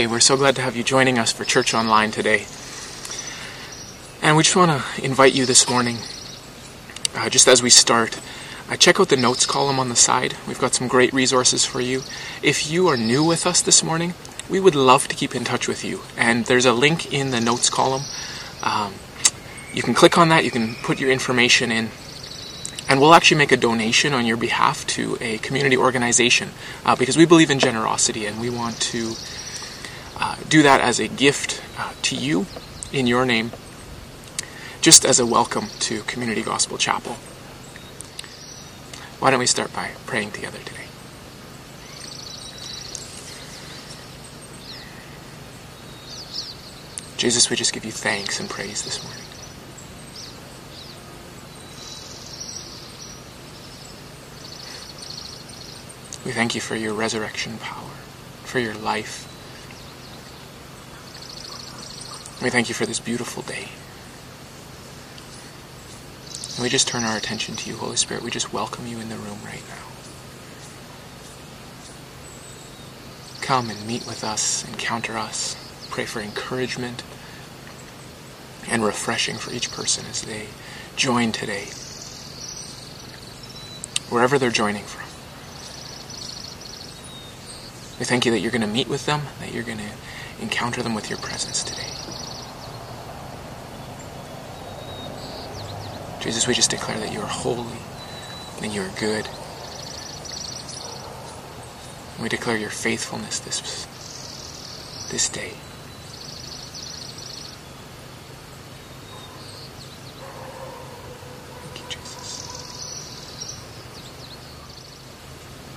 Hey, we're so glad to have you joining us for Church Online today. And we just want to invite you this morning, uh, just as we start, uh, check out the notes column on the side. We've got some great resources for you. If you are new with us this morning, we would love to keep in touch with you. And there's a link in the notes column. Um, you can click on that, you can put your information in, and we'll actually make a donation on your behalf to a community organization uh, because we believe in generosity and we want to do that as a gift uh, to you in your name, just as a welcome to Community Gospel Chapel. Why don't we start by praying together today? Jesus, we just give you thanks and praise this morning. We thank you for your resurrection power, for your life, we thank you for this beautiful day. And we just turn our attention to you, Holy Spirit. We just welcome you in the room right now. Come and meet with us, encounter us, pray for encouragement and refreshing for each person as they join today, wherever they're joining from. We thank you that you're going to meet with them, that you're going to encounter them with your presence today. Jesus, we just declare that you are holy and you are good. We declare your faithfulness this, this day. Thank you, Jesus.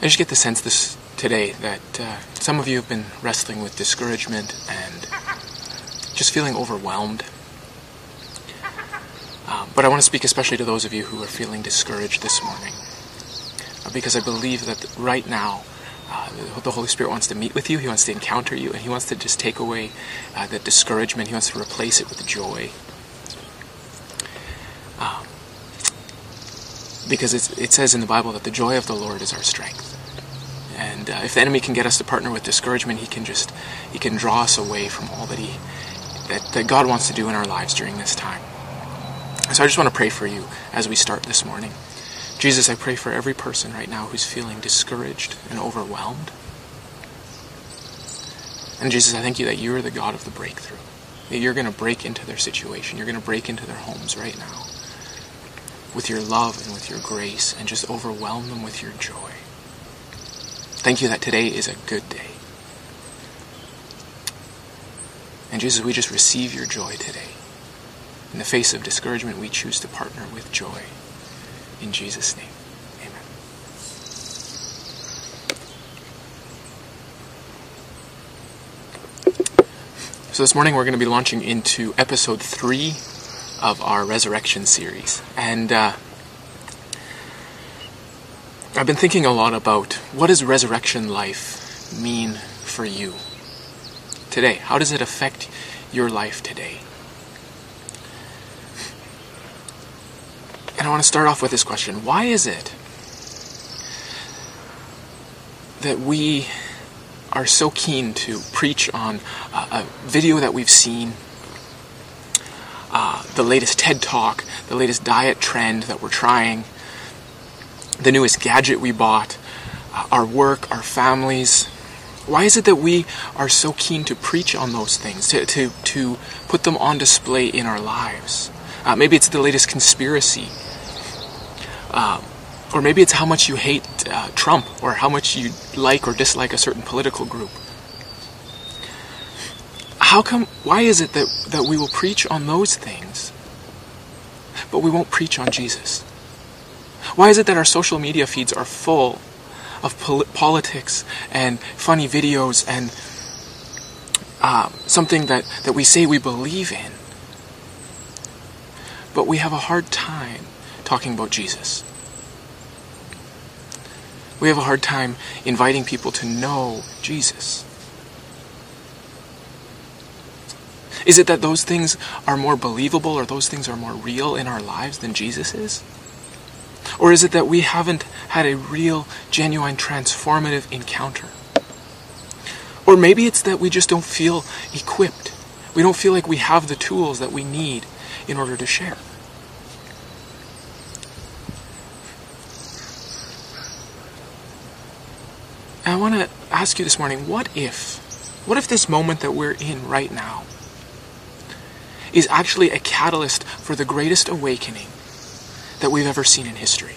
I just get the sense this today that uh, some of you have been wrestling with discouragement and just feeling overwhelmed but I want to speak especially to those of you who are feeling discouraged this morning. Uh, because I believe that right now, uh, the Holy Spirit wants to meet with you, He wants to encounter you, and He wants to just take away uh, that discouragement. He wants to replace it with joy. Um, because it says in the Bible that the joy of the Lord is our strength. And uh, if the enemy can get us to partner with discouragement, he can just he can draw us away from all that he that, that God wants to do in our lives during this time. So I just want to pray for you as we start this morning. Jesus, I pray for every person right now who's feeling discouraged and overwhelmed. And Jesus, I thank you that you're the God of the breakthrough. That you're going to break into their situation. You're going to break into their homes right now with your love and with your grace and just overwhelm them with your joy. Thank you that today is a good day. And Jesus, we just receive your joy today. In the face of discouragement, we choose to partner with joy. In Jesus' name, amen. So, this morning we're going to be launching into episode three of our resurrection series. And uh, I've been thinking a lot about what does resurrection life mean for you today? How does it affect your life today? And I want to start off with this question Why is it that we are so keen to preach on a video that we've seen, uh, the latest TED Talk, the latest diet trend that we're trying, the newest gadget we bought, uh, our work, our families? Why is it that we are so keen to preach on those things, to, to, to put them on display in our lives? Uh, maybe it's the latest conspiracy um, or maybe it's how much you hate uh, Trump or how much you like or dislike a certain political group. How come, why is it that, that we will preach on those things, but we won't preach on Jesus? Why is it that our social media feeds are full of pol- politics and funny videos and uh, something that, that we say we believe in, but we have a hard time talking about Jesus. We have a hard time inviting people to know Jesus. Is it that those things are more believable or those things are more real in our lives than Jesus is? Or is it that we haven't had a real, genuine, transformative encounter? Or maybe it's that we just don't feel equipped. We don't feel like we have the tools that we need in order to share. I want to ask you this morning what if? What if this moment that we're in right now is actually a catalyst for the greatest awakening that we've ever seen in history?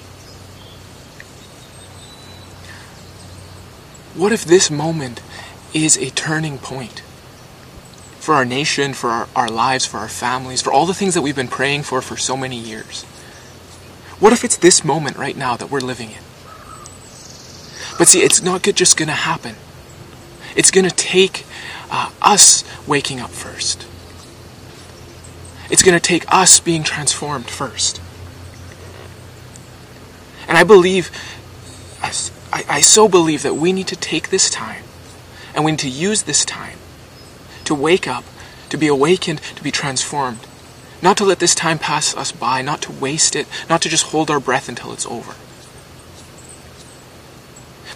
What if this moment is a turning point for our nation, for our, our lives, for our families, for all the things that we've been praying for for so many years? What if it's this moment right now that we're living in? But see, it's not just going to happen. It's going to take uh, us waking up first. It's going to take us being transformed first. And I believe, I, I so believe that we need to take this time and we need to use this time to wake up, to be awakened, to be transformed. Not to let this time pass us by, not to waste it, not to just hold our breath until it's over.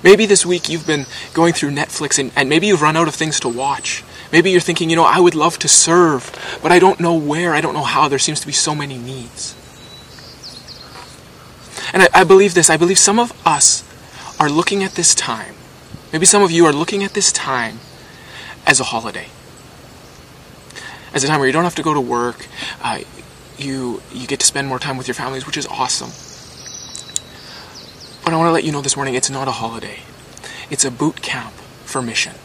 Maybe this week you've been going through Netflix and, and maybe you've run out of things to watch. Maybe you're thinking, you know, I would love to serve, but I don't know where, I don't know how. There seems to be so many needs. And I, I believe this. I believe some of us are looking at this time, maybe some of you are looking at this time as a holiday. As a time where you don't have to go to work, uh, you, you get to spend more time with your families, which is awesome. But I want to let you know this morning it's not a holiday, it's a boot camp for mission.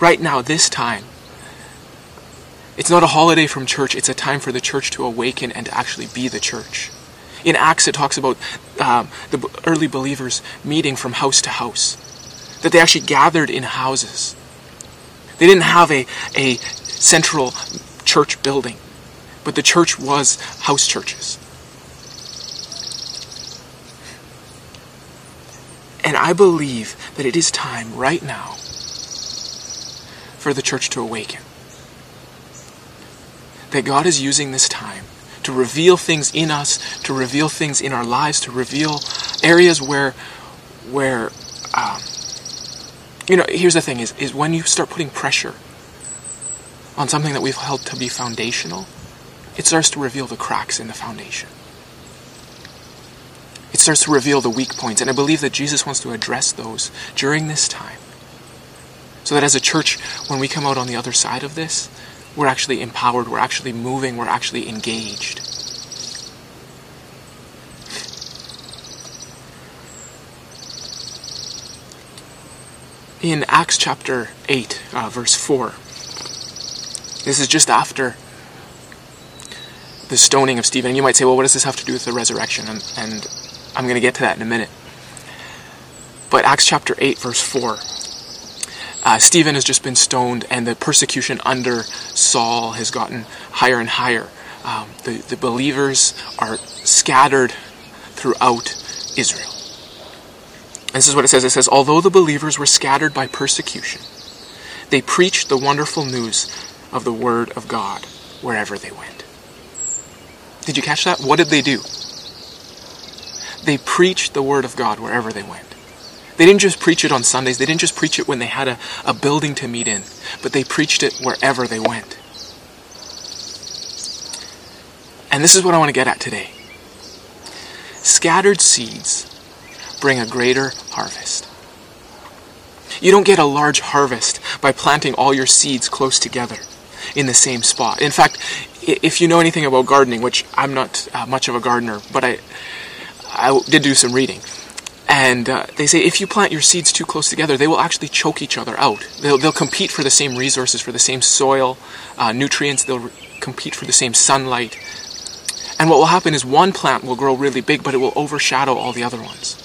Right now, this time, it's not a holiday from church, it's a time for the church to awaken and to actually be the church. In Acts, it talks about um, the early believers meeting from house to house, that they actually gathered in houses. They didn't have a, a central church building, but the church was house churches. And I believe that it is time right now for the church to awaken. That God is using this time to reveal things in us, to reveal things in our lives, to reveal areas where, where, um, you know, here's the thing: is is when you start putting pressure on something that we've held to be foundational, it starts to reveal the cracks in the foundation starts to reveal the weak points. And I believe that Jesus wants to address those during this time. So that as a church, when we come out on the other side of this, we're actually empowered, we're actually moving, we're actually engaged. In Acts chapter 8, uh, verse 4, this is just after the stoning of Stephen. And you might say, well, what does this have to do with the resurrection? And, and I'm going to get to that in a minute. But Acts chapter 8, verse 4. Uh, Stephen has just been stoned, and the persecution under Saul has gotten higher and higher. Um, the, the believers are scattered throughout Israel. This is what it says. It says, Although the believers were scattered by persecution, they preached the wonderful news of the word of God wherever they went. Did you catch that? What did they do? They preached the word of God wherever they went. They didn't just preach it on Sundays, they didn't just preach it when they had a, a building to meet in, but they preached it wherever they went. And this is what I want to get at today. Scattered seeds bring a greater harvest. You don't get a large harvest by planting all your seeds close together in the same spot. In fact, if you know anything about gardening, which I'm not uh, much of a gardener, but I I did do some reading. And uh, they say if you plant your seeds too close together, they will actually choke each other out. They'll, they'll compete for the same resources, for the same soil, uh, nutrients, they'll re- compete for the same sunlight. And what will happen is one plant will grow really big, but it will overshadow all the other ones.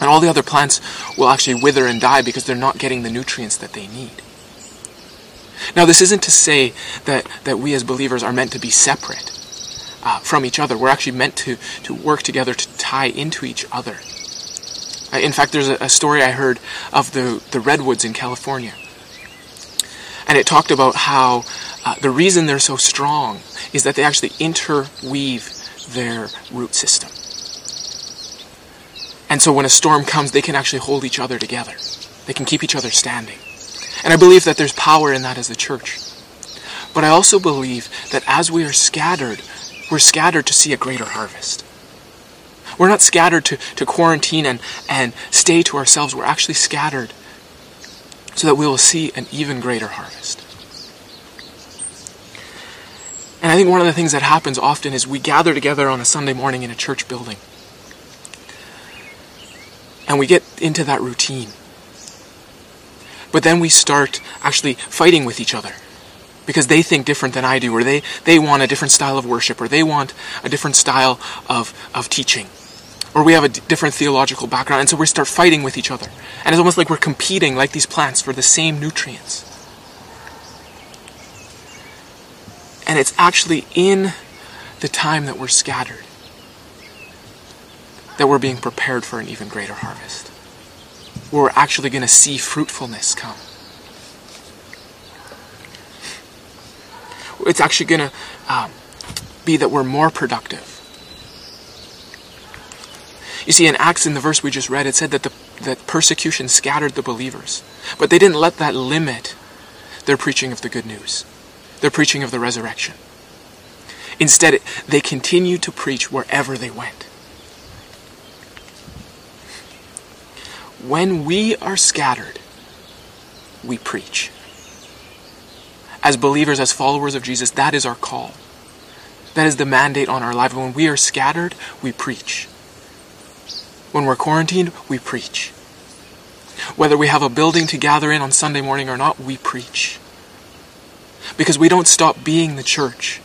And all the other plants will actually wither and die because they're not getting the nutrients that they need. Now, this isn't to say that, that we as believers are meant to be separate uh, from each other. We're actually meant to, to work together to tie into each other. Uh, in fact, there's a, a story I heard of the, the redwoods in California. And it talked about how uh, the reason they're so strong is that they actually interweave their root system. And so when a storm comes, they can actually hold each other together. They can keep each other standing. And I believe that there's power in that as the church. But I also believe that as we are scattered, we're scattered to see a greater harvest. We're not scattered to, to quarantine and, and stay to ourselves. We're actually scattered so that we will see an even greater harvest. And I think one of the things that happens often is we gather together on a Sunday morning in a church building. And we get into that routine. But then we start actually fighting with each other because they think different than I do, or they, they want a different style of worship, or they want a different style of, of teaching, or we have a d- different theological background, and so we start fighting with each other. And it's almost like we're competing, like these plants, for the same nutrients. And it's actually in the time that we're scattered that we're being prepared for an even greater harvest. Where we're actually going to see fruitfulness come. It's actually going to um, be that we're more productive. You see, in Acts, in the verse we just read, it said that the that persecution scattered the believers, but they didn't let that limit their preaching of the good news, their preaching of the resurrection. Instead, they continued to preach wherever they went. When we are scattered, we preach. As believers, as followers of Jesus, that is our call. That is the mandate on our life. When we are scattered, we preach. When we're quarantined, we preach. Whether we have a building to gather in on Sunday morning or not, we preach. Because we don't stop being the church.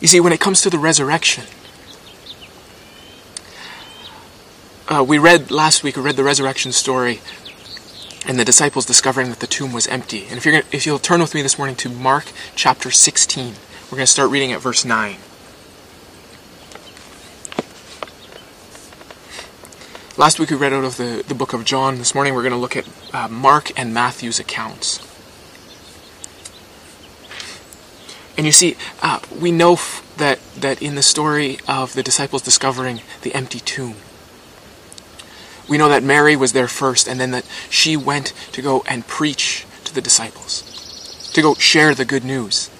You see, when it comes to the resurrection, uh, we read last week, we read the resurrection story and the disciples discovering that the tomb was empty. And if, you're gonna, if you'll turn with me this morning to Mark chapter 16, we're going to start reading at verse 9. Last week we read out of the, the book of John. This morning we're going to look at uh, Mark and Matthew's accounts. And you see, uh, we know f- that, that in the story of the disciples discovering the empty tomb, we know that Mary was there first, and then that she went to go and preach to the disciples, to go share the good news.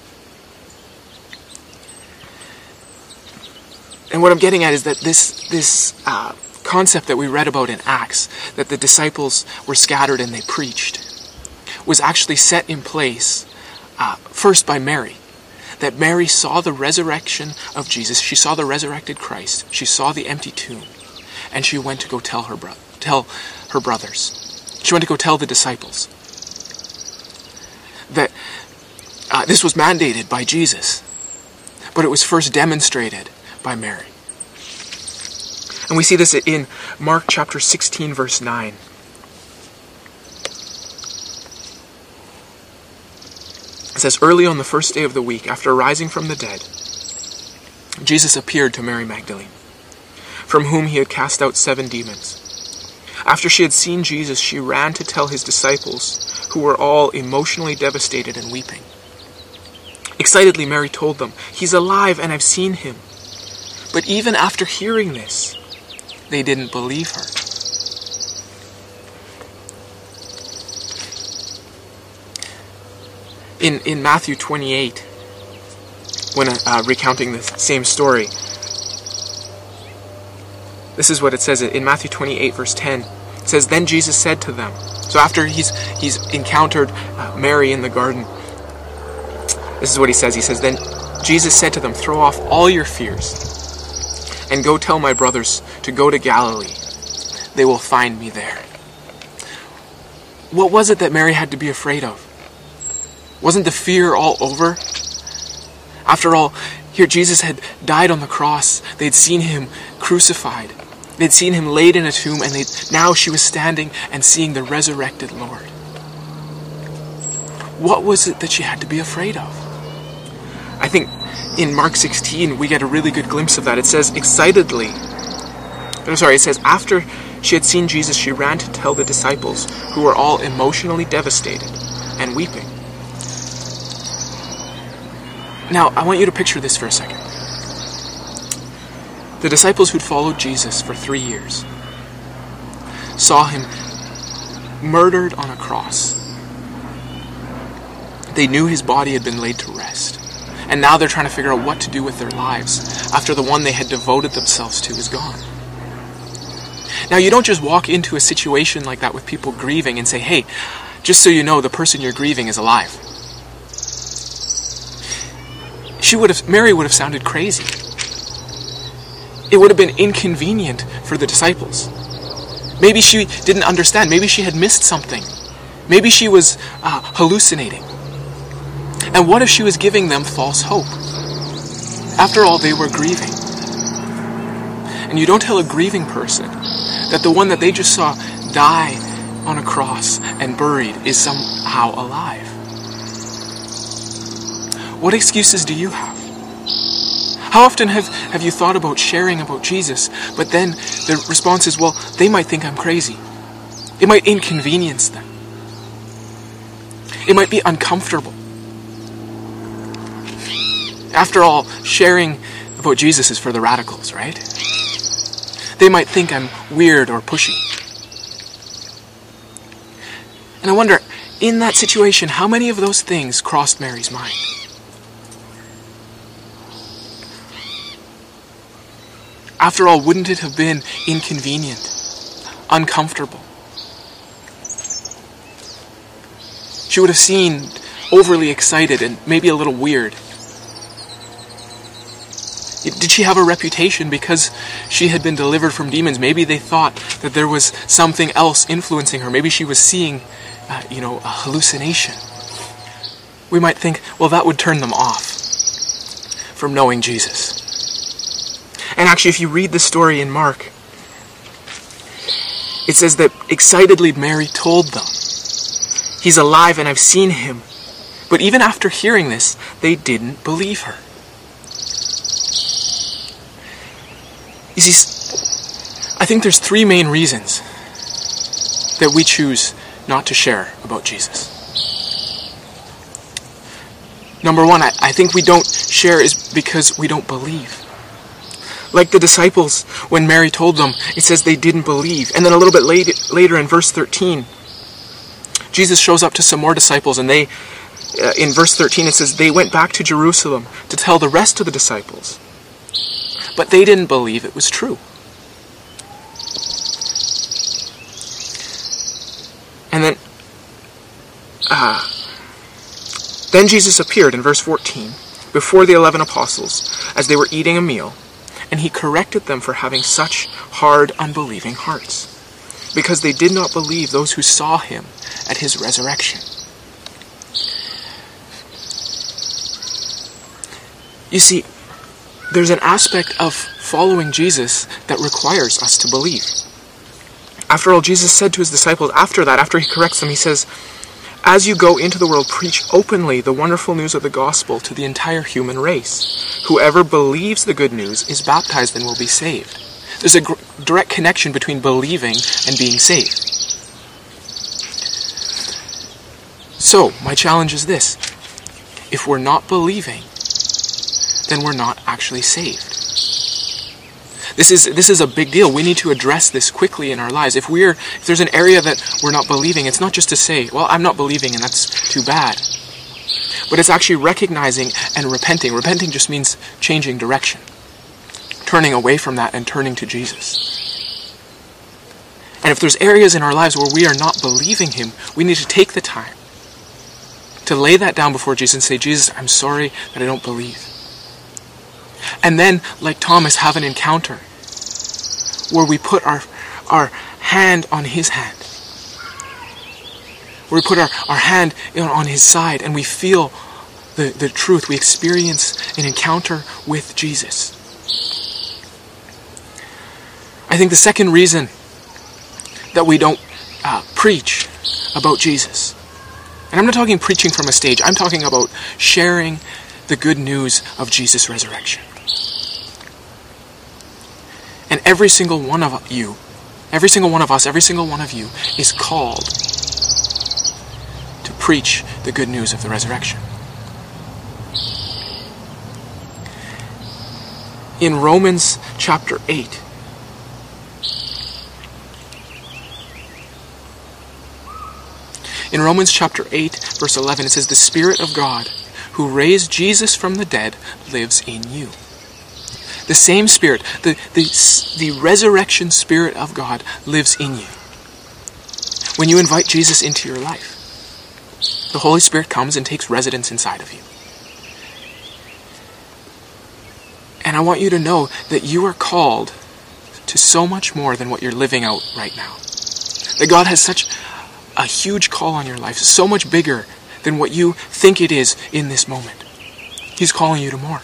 And what I'm getting at is that this, this uh, concept that we read about in Acts, that the disciples were scattered and they preached, was actually set in place uh, first by Mary. That Mary saw the resurrection of Jesus, she saw the resurrected Christ, she saw the empty tomb, and she went to go tell her bro- tell her brothers. She went to go tell the disciples that uh, this was mandated by Jesus, but it was first demonstrated by Mary. And we see this in Mark chapter 16, verse 9. It says, Early on the first day of the week, after rising from the dead, Jesus appeared to Mary Magdalene, from whom he had cast out seven demons. After she had seen Jesus, she ran to tell his disciples, who were all emotionally devastated and weeping. Excitedly, Mary told them, He's alive, and I've seen him. But even after hearing this, they didn't believe her. In, in Matthew 28, when uh, recounting the same story, this is what it says in Matthew 28, verse 10. It says, Then Jesus said to them, so after he's, he's encountered uh, Mary in the garden, this is what he says. He says, Then Jesus said to them, Throw off all your fears and go tell my brothers to go to Galilee. They will find me there. What was it that Mary had to be afraid of? Wasn't the fear all over? After all, here Jesus had died on the cross. They'd seen him crucified. They'd seen him laid in a tomb, and now she was standing and seeing the resurrected Lord. What was it that she had to be afraid of? I think in Mark 16, we get a really good glimpse of that. It says, excitedly, I'm sorry, it says, after she had seen Jesus, she ran to tell the disciples, who were all emotionally devastated and weeping. Now, I want you to picture this for a second. The disciples who'd followed Jesus for three years, saw him murdered on a cross. They knew his body had been laid to rest. And now they're trying to figure out what to do with their lives after the one they had devoted themselves to is gone. Now, you don't just walk into a situation like that with people grieving and say, hey, just so you know, the person you're grieving is alive. She would have, Mary would have sounded crazy. It would have been inconvenient for the disciples. Maybe she didn't understand. Maybe she had missed something. Maybe she was uh, hallucinating. And what if she was giving them false hope? After all, they were grieving. And you don't tell a grieving person that the one that they just saw die on a cross and buried is somehow alive. What excuses do you have? How often have, have you thought about sharing about Jesus, but then the response is, well, they might think I'm crazy. It might inconvenience them. It might be uncomfortable. After all, sharing about Jesus is for the radicals, right? They might think I'm weird or pushy. And I wonder, in that situation, how many of those things crossed Mary's mind? After all, wouldn't it have been inconvenient, uncomfortable? She would have seemed overly excited and maybe a little weird. Did she have a reputation because she had been delivered from demons? Maybe they thought that there was something else influencing her. Maybe she was seeing, uh, you know, a hallucination. We might think, well, that would turn them off from knowing Jesus. And actually, if you read the story in Mark, it says that excitedly Mary told them, He's alive and I've seen him. But even after hearing this, they didn't believe her. You see, I think there's three main reasons that we choose not to share about Jesus. Number one, I, I think we don't share is because we don't believe. Like the disciples, when Mary told them, it says they didn't believe. And then a little bit later, later in verse 13, Jesus shows up to some more disciples, and they, uh, in verse 13, it says, they went back to Jerusalem to tell the rest of the disciples. But they didn't believe it was true. And then, uh, then Jesus appeared in verse 14 before the eleven apostles as they were eating a meal and he corrected them for having such hard, unbelieving hearts, because they did not believe those who saw him at his resurrection. You see, there's an aspect of following Jesus that requires us to believe. After all, Jesus said to his disciples after that, after he corrects them, he says, as you go into the world, preach openly the wonderful news of the gospel to the entire human race. Whoever believes the good news is baptized and will be saved. There's a gr- direct connection between believing and being saved. So, my challenge is this if we're not believing, then we're not actually saved. This is this is a big deal. We need to address this quickly in our lives. If we're if there's an area that we're not believing, it's not just to say, "Well, I'm not believing and that's too bad." But it's actually recognizing and repenting. Repenting just means changing direction. Turning away from that and turning to Jesus. And if there's areas in our lives where we are not believing him, we need to take the time to lay that down before Jesus and say, Jesus, I'm sorry that I don't believe. And then, like Thomas, have an encounter where we put our, our hand on his hand. Where we put our, our hand on his side and we feel the, the truth. We experience an encounter with Jesus. I think the second reason that we don't uh, preach about Jesus, and I'm not talking preaching from a stage, I'm talking about sharing the good news of Jesus' resurrection. And every single one of you, every single one of us, every single one of you is called to preach the good news of the resurrection. In Romans chapter 8, In Romans chapter 8, verse 11, it says, The Spirit of God, who raised Jesus from the dead, lives in you. The same Spirit, the, the, the resurrection Spirit of God, lives in you. When you invite Jesus into your life, the Holy Spirit comes and takes residence inside of you. And I want you to know that you are called to so much more than what you're living out right now. That God has such a huge call on your life, so much bigger than what you think it is in this moment. He's calling you to more.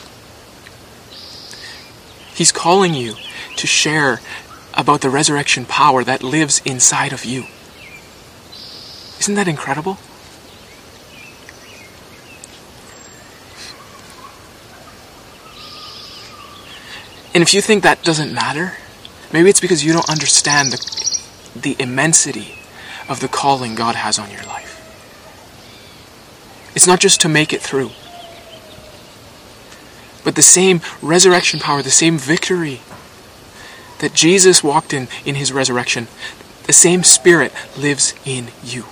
He's calling you to share about the resurrection power that lives inside of you. Isn't that incredible? And if you think that doesn't matter, maybe it's because you don't understand the, the immensity of the calling God has on your life. It's not just to make it through, but the same resurrection power, the same victory that Jesus walked in in his resurrection, the same Spirit lives in you.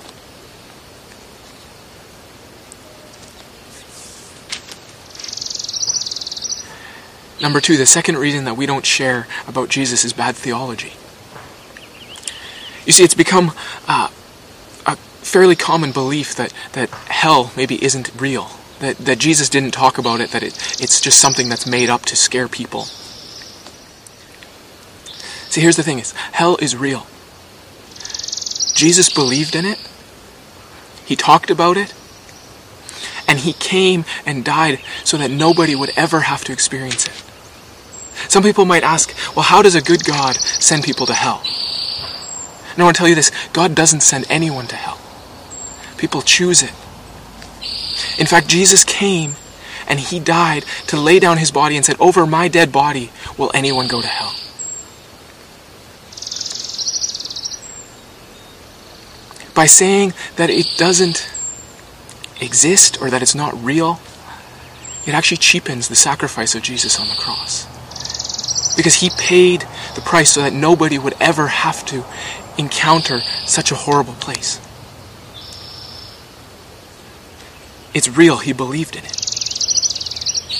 Number two, the second reason that we don't share about Jesus is bad theology. You see, it's become uh, a fairly common belief that, that hell maybe isn't real, that, that Jesus didn't talk about it, that it, it's just something that's made up to scare people. See, here's the thing is, hell is real. Jesus believed in it. He talked about it. And he came and died so that nobody would ever have to experience it. Some people might ask, well, how does a good God send people to hell? And I want to tell you this God doesn't send anyone to hell, people choose it. In fact, Jesus came and he died to lay down his body and said, Over my dead body will anyone go to hell. By saying that it doesn't exist or that it's not real, it actually cheapens the sacrifice of Jesus on the cross. Because he paid the price so that nobody would ever have to encounter such a horrible place. It's real, he believed in it.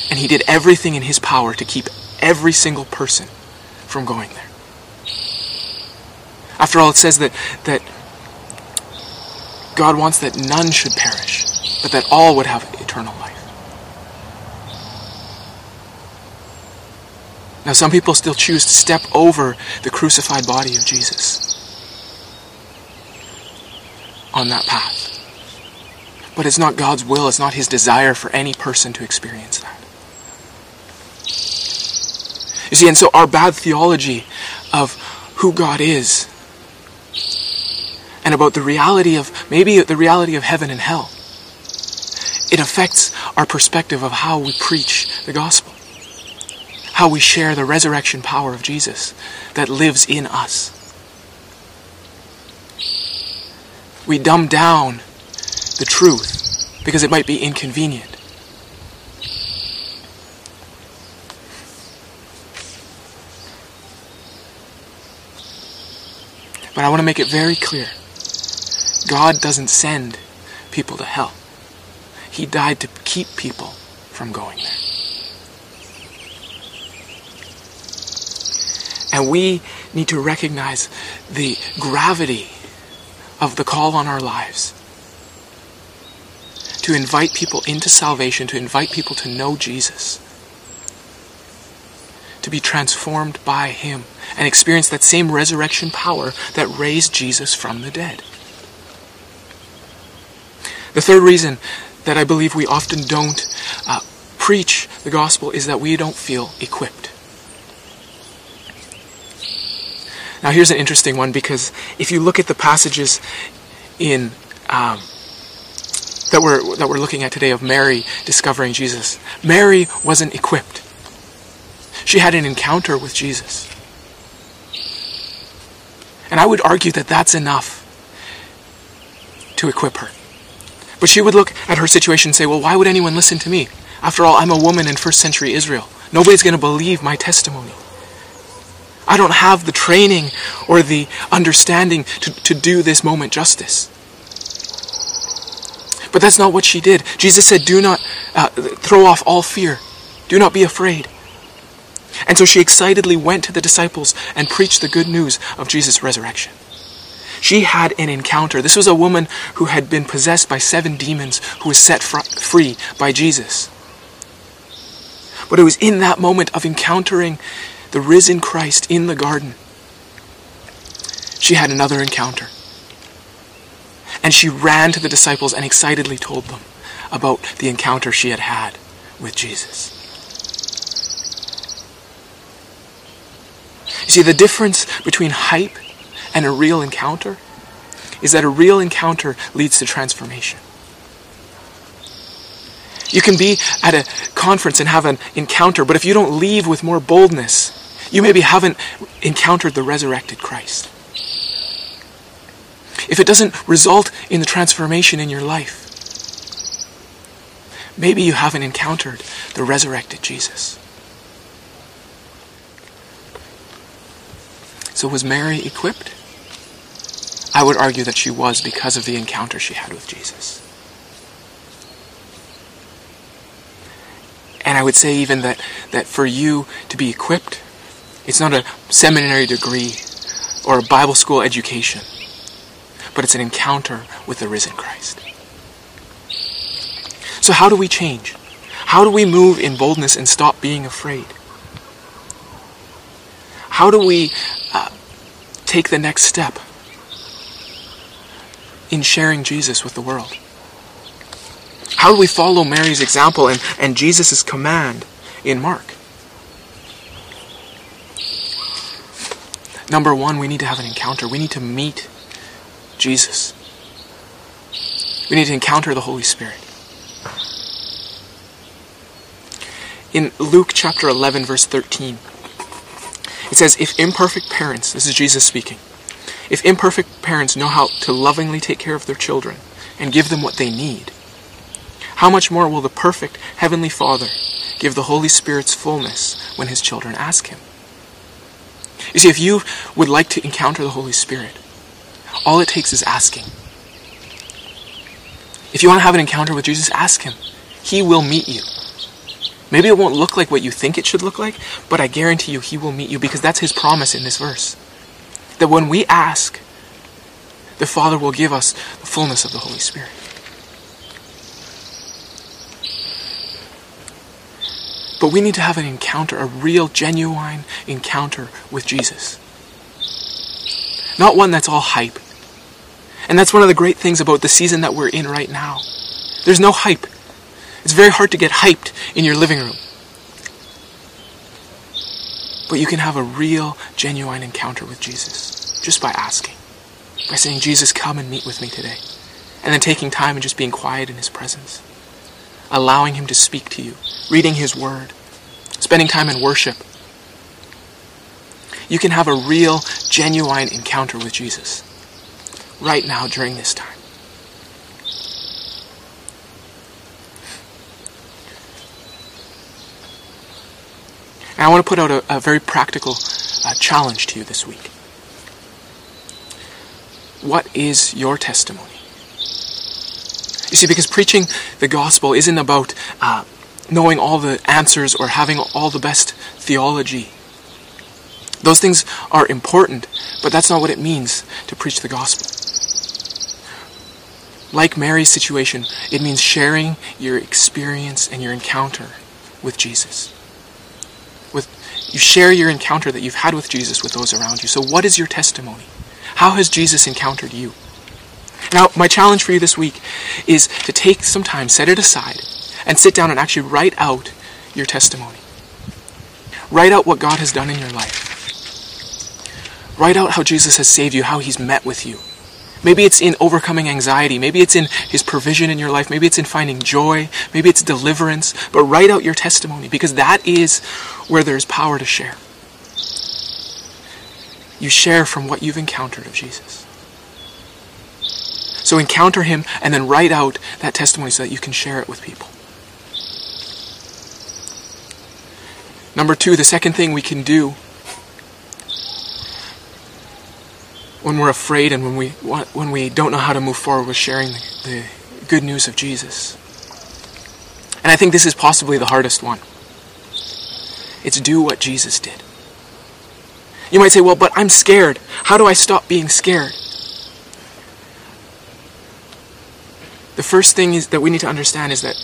And he did everything in his power to keep every single person from going there. After all, it says that, that God wants that none should perish, but that all would have eternal life. Now, some people still choose to step over the crucified body of Jesus on that path. But it's not God's will, it's not His desire for any person to experience that. You see, and so our bad theology of who God is and about the reality of, maybe the reality of heaven and hell, it affects our perspective of how we preach the gospel how we share the resurrection power of Jesus that lives in us. We dumb down the truth because it might be inconvenient. But I want to make it very clear God doesn't send people to hell, He died to keep people from going there. And we need to recognize the gravity of the call on our lives to invite people into salvation, to invite people to know Jesus, to be transformed by Him, and experience that same resurrection power that raised Jesus from the dead. The third reason that I believe we often don't uh, preach the gospel is that we don't feel equipped. Now, here's an interesting one because if you look at the passages in um, that we're that we're looking at today of Mary discovering Jesus, Mary wasn't equipped. She had an encounter with Jesus, and I would argue that that's enough to equip her. But she would look at her situation and say, "Well, why would anyone listen to me? After all, I'm a woman in first century Israel. Nobody's going to believe my testimony." I don't have the training or the understanding to, to do this moment justice. But that's not what she did. Jesus said, Do not uh, throw off all fear. Do not be afraid. And so she excitedly went to the disciples and preached the good news of Jesus' resurrection. She had an encounter. This was a woman who had been possessed by seven demons who was set fr- free by Jesus. But it was in that moment of encountering the risen Christ in the garden, she had another encounter. And she ran to the disciples and excitedly told them about the encounter she had had with Jesus. You see, the difference between hype and a real encounter is that a real encounter leads to transformation. You can be at a conference and have an encounter, but if you don't leave with more boldness, you maybe haven't encountered the resurrected Christ. If it doesn't result in the transformation in your life, maybe you haven't encountered the resurrected Jesus. So, was Mary equipped? I would argue that she was because of the encounter she had with Jesus. And I would say even that, that for you to be equipped, it's not a seminary degree or a Bible school education, but it's an encounter with the risen Christ. So, how do we change? How do we move in boldness and stop being afraid? How do we uh, take the next step in sharing Jesus with the world? How do we follow Mary's example and, and Jesus' command in Mark? Number one, we need to have an encounter. We need to meet Jesus. We need to encounter the Holy Spirit. In Luke chapter 11, verse 13, it says, If imperfect parents, this is Jesus speaking, if imperfect parents know how to lovingly take care of their children and give them what they need, how much more will the perfect Heavenly Father give the Holy Spirit's fullness when His children ask Him? You see, if you would like to encounter the Holy Spirit, all it takes is asking. If you want to have an encounter with Jesus, ask Him. He will meet you. Maybe it won't look like what you think it should look like, but I guarantee you He will meet you because that's His promise in this verse. That when we ask, the Father will give us the fullness of the Holy Spirit. But we need to have an encounter, a real, genuine encounter with Jesus. Not one that's all hype. And that's one of the great things about the season that we're in right now. There's no hype. It's very hard to get hyped in your living room. But you can have a real, genuine encounter with Jesus just by asking. By saying, Jesus, come and meet with me today. And then taking time and just being quiet in His presence. Allowing Him to speak to you. Reading His Word. Spending time in worship. You can have a real, genuine encounter with Jesus right now during this time. And I want to put out a, a very practical uh, challenge to you this week. What is your testimony? You see, because preaching the gospel isn't about uh, knowing all the answers or having all the best theology. Those things are important, but that's not what it means to preach the gospel. Like Mary's situation, it means sharing your experience and your encounter with Jesus. With you share your encounter that you've had with Jesus with those around you. So what is your testimony? How has Jesus encountered you? Now, my challenge for you this week is to take some time, set it aside, and sit down and actually write out your testimony. Write out what God has done in your life. Write out how Jesus has saved you, how he's met with you. Maybe it's in overcoming anxiety. Maybe it's in his provision in your life. Maybe it's in finding joy. Maybe it's deliverance. But write out your testimony because that is where there's power to share. You share from what you've encountered of Jesus. So encounter him and then write out that testimony so that you can share it with people. Number two, the second thing we can do when we're afraid and when we when we don't know how to move forward with sharing the, the good news of Jesus. And I think this is possibly the hardest one. It's do what Jesus did. You might say, well, but I'm scared. How do I stop being scared? The first thing is that we need to understand is that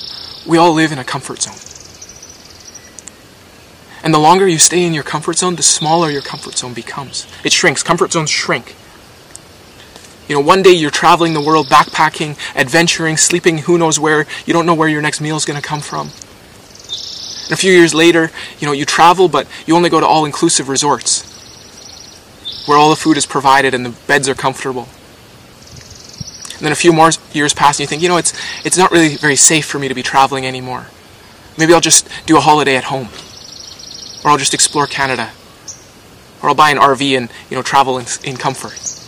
we all live in a comfort zone. And the longer you stay in your comfort zone, the smaller your comfort zone becomes. It shrinks. Comfort zones shrink. You know, one day you're traveling the world, backpacking, adventuring, sleeping who knows where. You don't know where your next meal is going to come from. And a few years later, you know, you travel, but you only go to all inclusive resorts where all the food is provided and the beds are comfortable. And then a few more years pass and you think, you know, it's, it's not really very safe for me to be traveling anymore. Maybe I'll just do a holiday at home. Or I'll just explore Canada. Or I'll buy an RV and, you know, travel in, in comfort.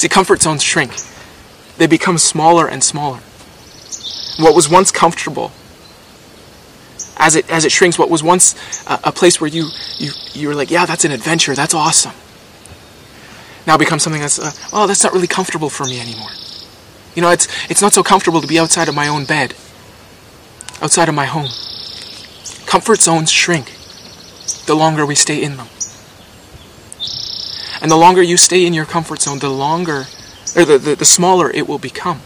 See, comfort zones shrink. They become smaller and smaller. What was once comfortable, as it as it shrinks, what was once a, a place where you you you were like, yeah, that's an adventure, that's awesome. Now becomes something that's, uh, oh, that's not really comfortable for me anymore. You know, it's it's not so comfortable to be outside of my own bed, outside of my home. Comfort zones shrink the longer we stay in them. And the longer you stay in your comfort zone, the longer, or the, the, the smaller it will become.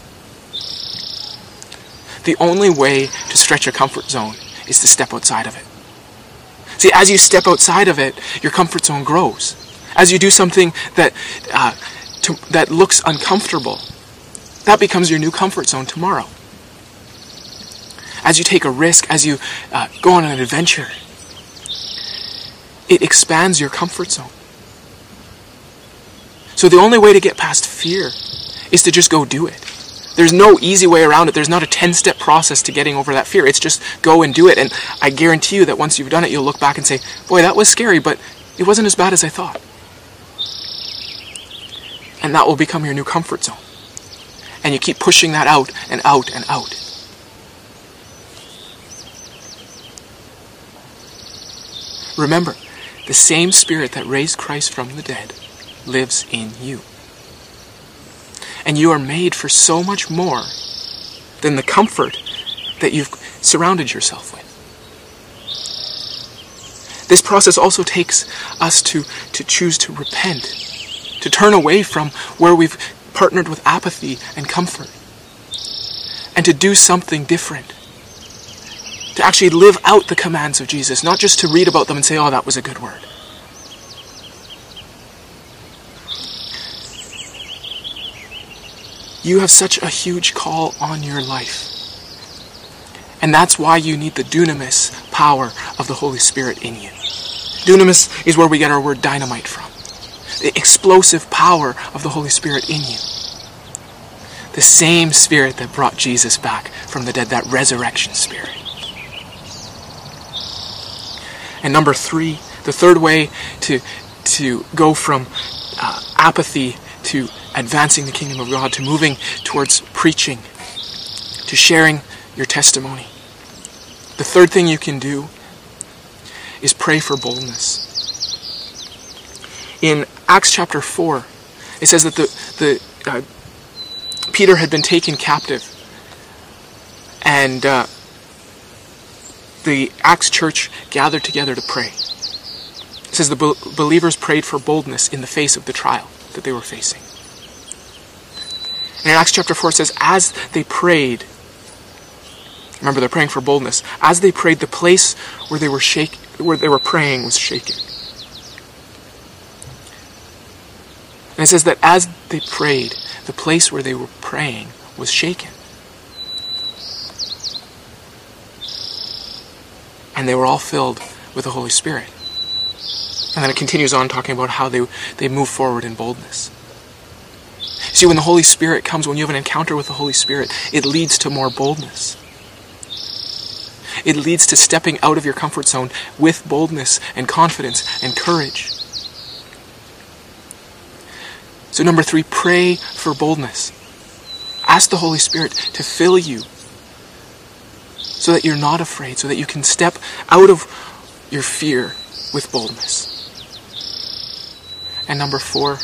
The only way to stretch your comfort zone is to step outside of it. See, as you step outside of it, your comfort zone grows. As you do something that, uh, to, that looks uncomfortable, that becomes your new comfort zone tomorrow. As you take a risk, as you uh, go on an adventure, it expands your comfort zone. So the only way to get past fear is to just go do it. There's no easy way around it. There's not a 10 step process to getting over that fear. It's just go and do it. And I guarantee you that once you've done it, you'll look back and say, boy, that was scary, but it wasn't as bad as I thought. And that will become your new comfort zone. And you keep pushing that out and out and out. Remember, the same Spirit that raised Christ from the dead lives in you. And you are made for so much more than the comfort that you've surrounded yourself with. This process also takes us to, to choose to repent, to turn away from where we've partnered with apathy and comfort, and to do something different. To actually live out the commands of Jesus, not just to read about them and say, oh, that was a good word. You have such a huge call on your life. And that's why you need the dunamis power of the Holy Spirit in you. Dunamis is where we get our word dynamite from. The explosive power of the Holy Spirit in you. The same Spirit that brought Jesus back from the dead, that resurrection Spirit. And number three, the third way to, to go from uh, apathy to advancing the kingdom of God, to moving towards preaching, to sharing your testimony. The third thing you can do is pray for boldness. In Acts chapter 4, it says that the, the uh, Peter had been taken captive, and uh, the Acts church gathered together to pray. It says the be- believers prayed for boldness in the face of the trial that they were facing. And in Acts chapter 4 it says, as they prayed, remember they're praying for boldness, as they prayed, the place where they were shake, where they were praying was shaken. And it says that as they prayed, the place where they were praying was shaken. And they were all filled with the Holy Spirit. And then it continues on talking about how they, they move forward in boldness. See, when the Holy Spirit comes, when you have an encounter with the Holy Spirit, it leads to more boldness. It leads to stepping out of your comfort zone with boldness and confidence and courage. So, number three, pray for boldness. Ask the Holy Spirit to fill you so that you're not afraid, so that you can step out of your fear with boldness. And number four,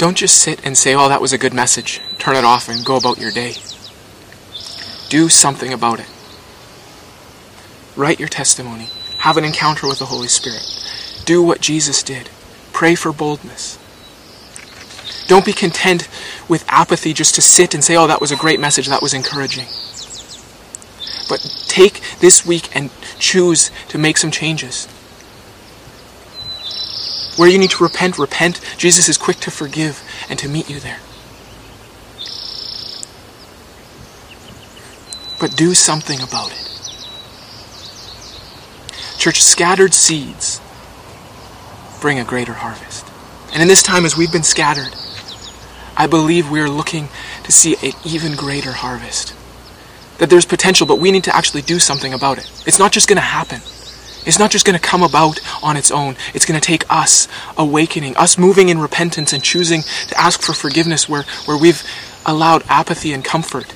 Don't just sit and say, oh, that was a good message, turn it off, and go about your day. Do something about it. Write your testimony. Have an encounter with the Holy Spirit. Do what Jesus did. Pray for boldness. Don't be content with apathy just to sit and say, oh, that was a great message, that was encouraging. But take this week and choose to make some changes. Where you need to repent, repent. Jesus is quick to forgive and to meet you there. But do something about it. Church, scattered seeds bring a greater harvest. And in this time, as we've been scattered, I believe we are looking to see an even greater harvest. That there's potential, but we need to actually do something about it. It's not just going to happen. It's not just going to come about on its own. It's going to take us awakening, us moving in repentance and choosing to ask for forgiveness where, where we've allowed apathy and comfort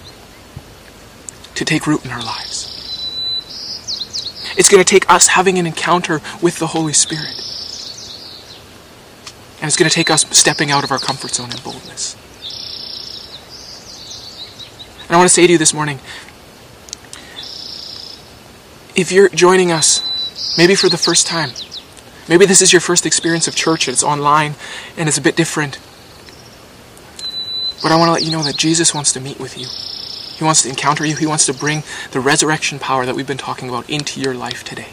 to take root in our lives. It's going to take us having an encounter with the Holy Spirit. And it's going to take us stepping out of our comfort zone in boldness. And I want to say to you this morning if you're joining us Maybe for the first time. Maybe this is your first experience of church it's online and it's a bit different. But I want to let you know that Jesus wants to meet with you. He wants to encounter you. He wants to bring the resurrection power that we've been talking about into your life today.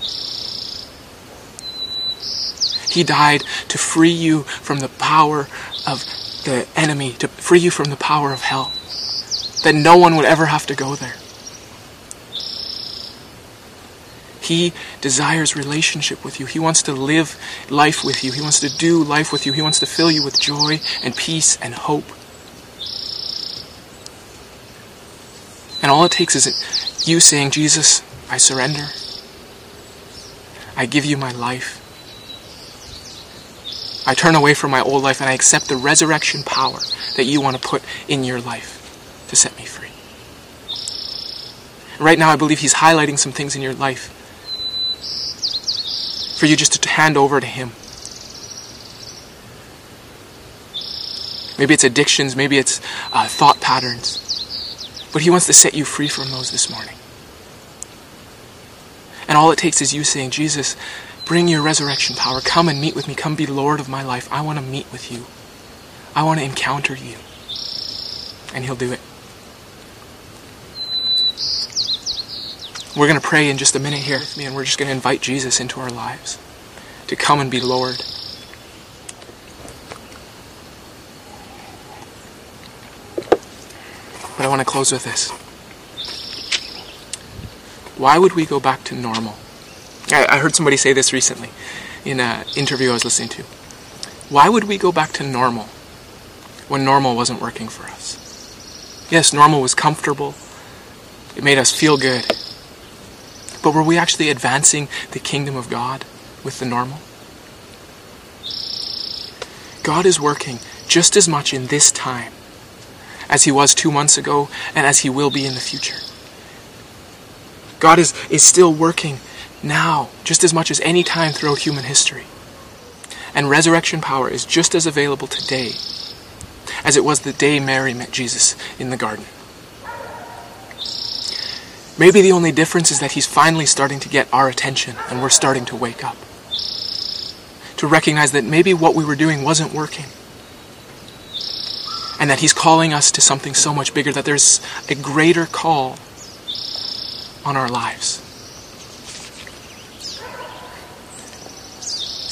He died to free you from the power of the enemy, to free you from the power of hell. That no one would ever have to go there. He desires relationship with you. He wants to live life with you. He wants to do life with you. He wants to fill you with joy and peace and hope. And all it takes is you saying, Jesus, I surrender. I give you my life. I turn away from my old life and I accept the resurrection power that you want to put in your life to set me free. Right now, I believe He's highlighting some things in your life for you just to hand over to Him. Maybe it's addictions, maybe it's uh, thought patterns. But He wants to set you free from those this morning. And all it takes is you saying, Jesus, bring your resurrection power. Come and meet with me. Come be Lord of my life. I want to meet with you. I want to encounter you. And He'll do it. We're going to pray in just a minute here with me, and we're just going to invite Jesus into our lives to come and be Lord. But I want to close with this. Why would we go back to normal? I, I heard somebody say this recently in an interview I was listening to. Why would we go back to normal when normal wasn't working for us? Yes, normal was comfortable. It made us feel good. But were we actually advancing the kingdom of God with the normal? God is working just as much in this time as he was two months ago and as he will be in the future. God is, is still working now just as much as any time throughout human history. And resurrection power is just as available today as it was the day Mary met Jesus in the garden. Maybe the only difference is that he's finally starting to get our attention and we're starting to wake up. To recognize that maybe what we were doing wasn't working. And that he's calling us to something so much bigger, that there's a greater call on our lives.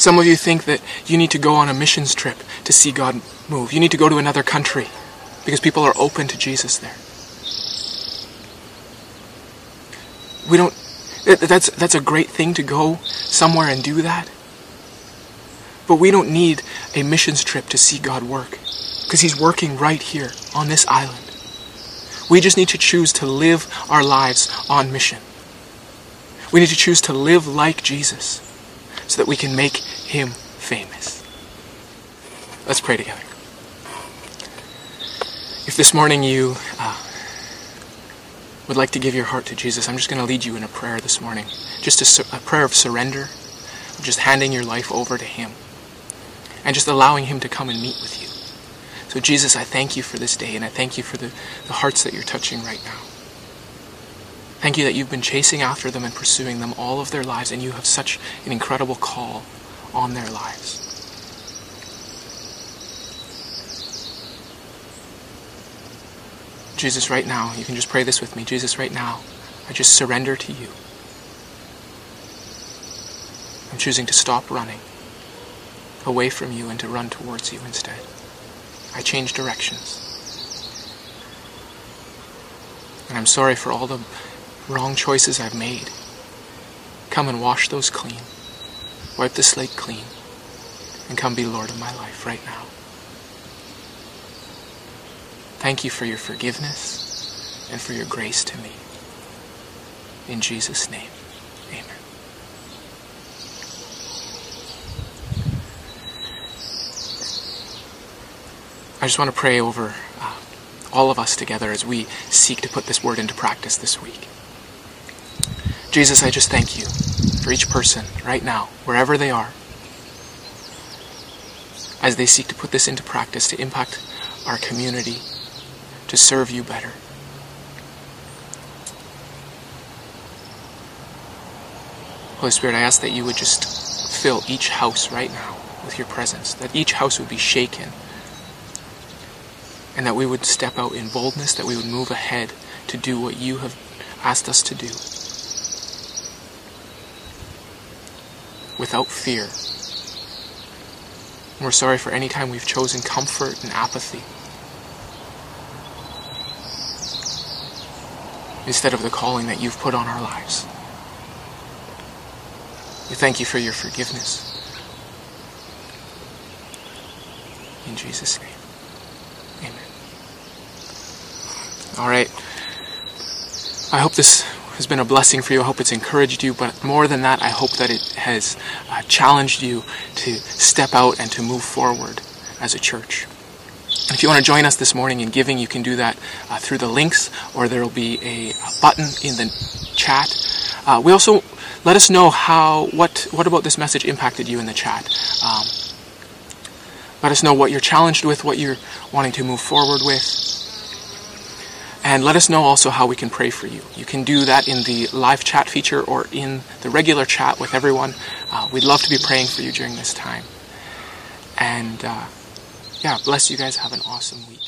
Some of you think that you need to go on a missions trip to see God move. You need to go to another country because people are open to Jesus there. We don't that's that's a great thing to go somewhere and do that. But we don't need a missions trip to see God work because he's working right here on this island. We just need to choose to live our lives on mission. We need to choose to live like Jesus so that we can make him famous. Let's pray together. If this morning you uh, would like to give your heart to Jesus, I'm just going to lead you in a prayer this morning. Just a, a prayer of surrender, just handing your life over to Him, and just allowing Him to come and meet with you. So, Jesus, I thank you for this day, and I thank you for the, the hearts that you're touching right now. Thank you that you've been chasing after them and pursuing them all of their lives, and you have such an incredible call on their lives. Jesus, right now, you can just pray this with me. Jesus, right now, I just surrender to you. I'm choosing to stop running away from you and to run towards you instead. I change directions. And I'm sorry for all the wrong choices I've made. Come and wash those clean. Wipe the slate clean. And come be Lord of my life right now. Thank you for your forgiveness and for your grace to me. In Jesus' name, amen. I just want to pray over uh, all of us together as we seek to put this word into practice this week. Jesus, I just thank you for each person right now, wherever they are, as they seek to put this into practice to impact our community, to serve you better. Holy Spirit, I ask that you would just fill each house right now with your presence, that each house would be shaken, and that we would step out in boldness, that we would move ahead to do what you have asked us to do. Without fear. We're sorry for any time we've chosen comfort and apathy instead of the calling that you've put on our lives. We thank you for your forgiveness. In Jesus' name. Amen. All right. I hope this has been a blessing for you. I hope it's encouraged you. But more than that, I hope that it has uh, challenged you to step out and to move forward as a church. If you want to join us this morning in giving, you can do that uh, through the links, or there will be a button in the chat. Uh, we also let us know how what what about this message impacted you in the chat. Um, let us know what you're challenged with, what you're wanting to move forward with, and let us know also how we can pray for you. You can do that in the live chat feature or in the regular chat with everyone. Uh, we'd love to be praying for you during this time. And uh, yeah, bless you guys. Have an awesome week.